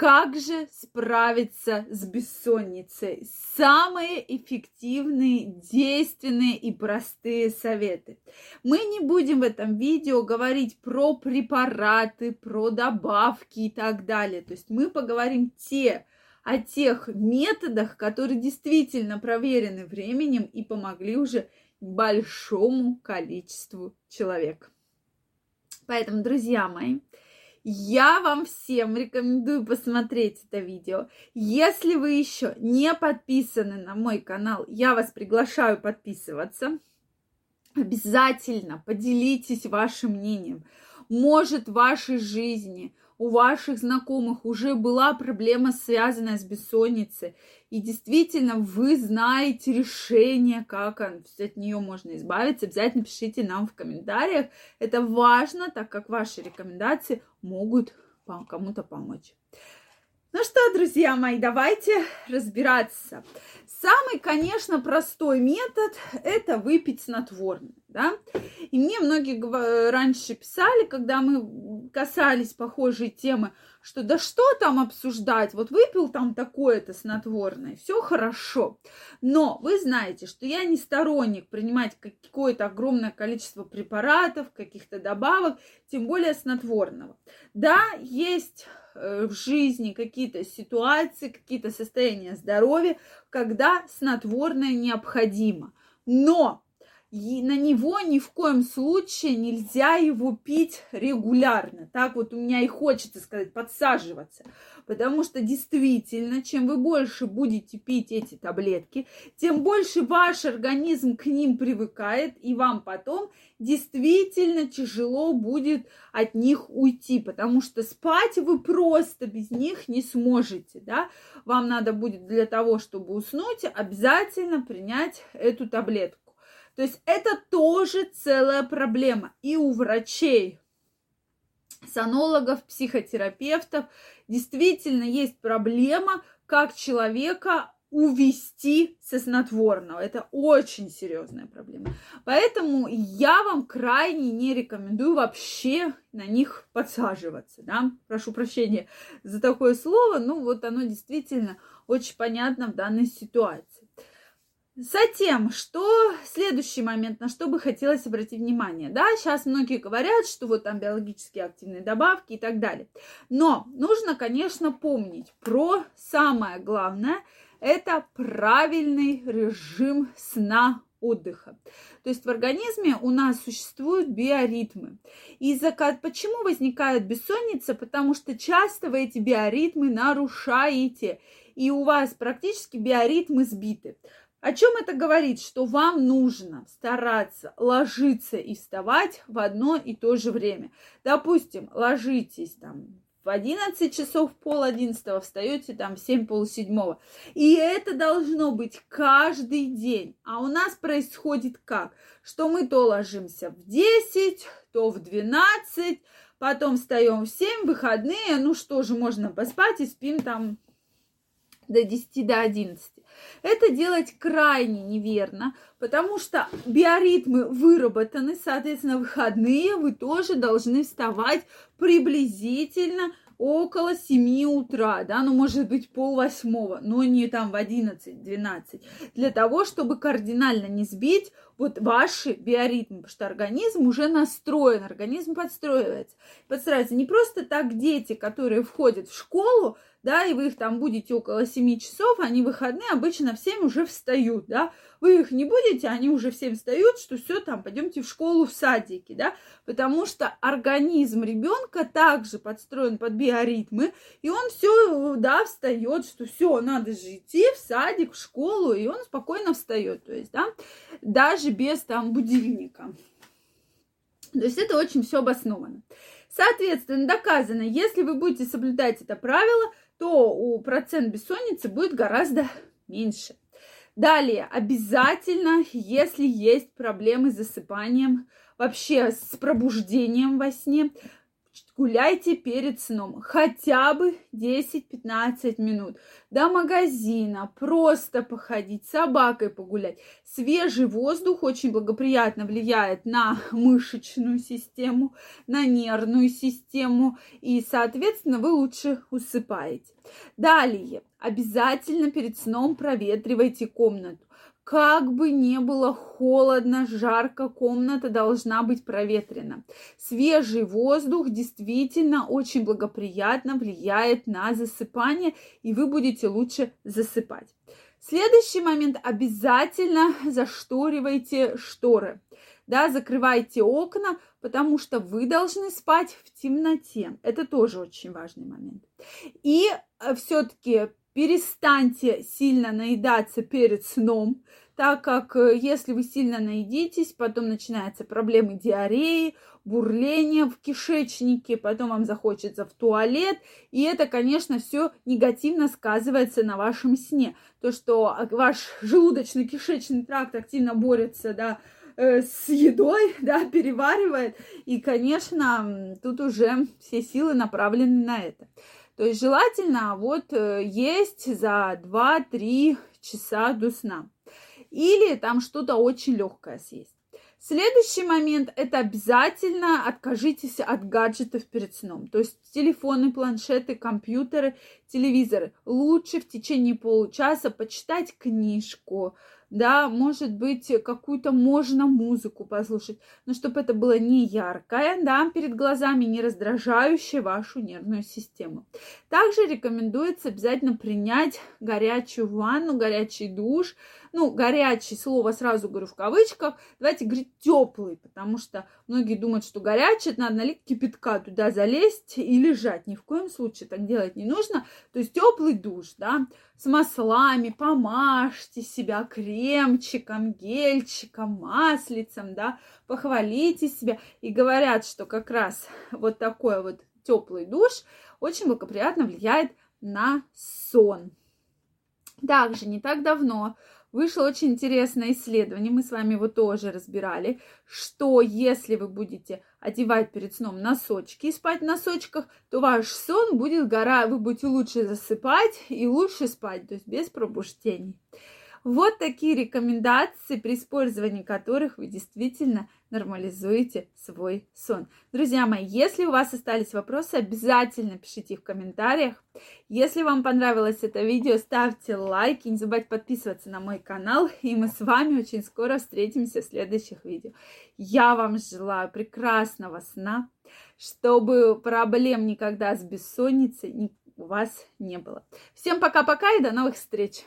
как же справиться с бессонницей? Самые эффективные, действенные и простые советы. Мы не будем в этом видео говорить про препараты, про добавки и так далее. То есть мы поговорим те о тех методах, которые действительно проверены временем и помогли уже большому количеству человек. Поэтому, друзья мои, я вам всем рекомендую посмотреть это видео. Если вы еще не подписаны на мой канал, я вас приглашаю подписываться. Обязательно поделитесь вашим мнением. Может, в вашей жизни у ваших знакомых уже была проблема, связанная с бессонницей, и действительно вы знаете решение, как от нее можно избавиться, обязательно пишите нам в комментариях. Это важно, так как ваши рекомендации могут кому-то помочь. Ну что, друзья мои, давайте разбираться. Самый, конечно, простой метод – это выпить снотворное, да. И мне многие раньше писали, когда мы касались похожей темы, что да что там обсуждать, вот выпил там такое-то снотворное, все хорошо. Но вы знаете, что я не сторонник принимать какое-то огромное количество препаратов, каких-то добавок, тем более снотворного. Да, есть Э, в жизни какие-то ситуации, какие-то состояния здоровья, когда снотворное необходимо. Но и на него ни в коем случае нельзя его пить регулярно. Так вот у меня и хочется сказать, подсаживаться. Потому что действительно, чем вы больше будете пить эти таблетки, тем больше ваш организм к ним привыкает, и вам потом действительно тяжело будет от них уйти, потому что спать вы просто без них не сможете, да. Вам надо будет для того, чтобы уснуть, обязательно принять эту таблетку. То есть это тоже целая проблема. И у врачей, сонологов, психотерапевтов действительно есть проблема, как человека увести со снотворного. Это очень серьезная проблема. Поэтому я вам крайне не рекомендую вообще на них подсаживаться. Да? Прошу прощения за такое слово, ну вот оно действительно очень понятно в данной ситуации. Затем, что следующий момент, на что бы хотелось обратить внимание. Да, сейчас многие говорят, что вот там биологически активные добавки и так далее. Но нужно, конечно, помнить про самое главное, это правильный режим сна отдыха. То есть в организме у нас существуют биоритмы. Из-за почему возникает бессонница? Потому что часто вы эти биоритмы нарушаете, и у вас практически биоритмы сбиты. О чем это говорит? Что вам нужно стараться ложиться и вставать в одно и то же время. Допустим, ложитесь там в 11 часов, пол одиннадцатого, встаете там в 7, пол седьмого. И это должно быть каждый день. А у нас происходит как? Что мы то ложимся в 10, то в 12, потом встаем в 7, выходные, ну что же, можно поспать и спим там до 10, до 11. Это делать крайне неверно, потому что биоритмы выработаны, соответственно, выходные вы тоже должны вставать приблизительно около 7 утра, да, ну, может быть, пол восьмого, но не там в 11-12, для того, чтобы кардинально не сбить вот ваши биоритмы, потому что организм уже настроен, организм подстроивается. Подстраивается не просто так дети, которые входят в школу, да, и вы их там будете около 7 часов, они выходные обычно в 7 уже встают, да, вы их не будете, они уже в 7 встают, что все, там, пойдемте в школу, в садики, да, потому что организм ребенка также подстроен под биоритмы, и он все, да, встает, что все, надо же идти в садик, в школу, и он спокойно встает, то есть, да, даже без там будильника. То есть это очень все обосновано. Соответственно, доказано, если вы будете соблюдать это правило, то у процент бессонницы будет гораздо меньше. Далее, обязательно, если есть проблемы с засыпанием, вообще с пробуждением во сне, гуляйте перед сном хотя бы 10-15 минут. До магазина, просто походить, с собакой погулять. Свежий воздух очень благоприятно влияет на мышечную систему, на нервную систему, и, соответственно, вы лучше усыпаете. Далее, обязательно перед сном проветривайте комнату. Как бы не было холодно, жарко, комната должна быть проветрена. Свежий воздух действительно очень благоприятно влияет на засыпание, и вы будете лучше засыпать. Следующий момент обязательно зашторивайте шторы. Да, закрывайте окна, потому что вы должны спать в темноте. Это тоже очень важный момент. И э, все-таки перестаньте сильно наедаться перед сном, так как э, если вы сильно наедитесь, потом начинаются проблемы диареи, бурление в кишечнике, потом вам захочется в туалет, и это, конечно, все негативно сказывается на вашем сне. То, что ваш желудочно-кишечный тракт активно борется, да, э, с едой, да, переваривает, и, конечно, тут уже все силы направлены на это. То есть желательно вот э, есть за 2-3 часа до сна. Или там что-то очень легкое съесть. Следующий момент – это обязательно откажитесь от гаджетов перед сном. То есть телефоны, планшеты, компьютеры, телевизоры. Лучше в течение получаса почитать книжку, да, может быть, какую-то можно музыку послушать, но чтобы это было не яркое, да, перед глазами, не раздражающее вашу нервную систему. Также рекомендуется обязательно принять горячую ванну, горячий душ, ну, горячий, слово сразу говорю в кавычках, давайте говорить теплый, потому что многие думают, что горячий, это надо налить кипятка, туда залезть и лежать. Ни в коем случае так делать не нужно. То есть теплый душ, да, с маслами, помажьте себя кремчиком, гельчиком, маслицем, да, похвалите себя. И говорят, что как раз вот такой вот теплый душ очень благоприятно влияет на сон. Также не так давно Вышло очень интересное исследование, мы с вами его тоже разбирали, что если вы будете одевать перед сном носочки и спать в носочках, то ваш сон будет гора, вы будете лучше засыпать и лучше спать, то есть без пробуждений. Вот такие рекомендации, при использовании которых вы действительно нормализуете свой сон. Друзья мои, если у вас остались вопросы, обязательно пишите их в комментариях. Если вам понравилось это видео, ставьте лайки, не забывайте подписываться на мой канал, и мы с вами очень скоро встретимся в следующих видео. Я вам желаю прекрасного сна, чтобы проблем никогда с бессонницей у вас не было. Всем пока-пока и до новых встреч!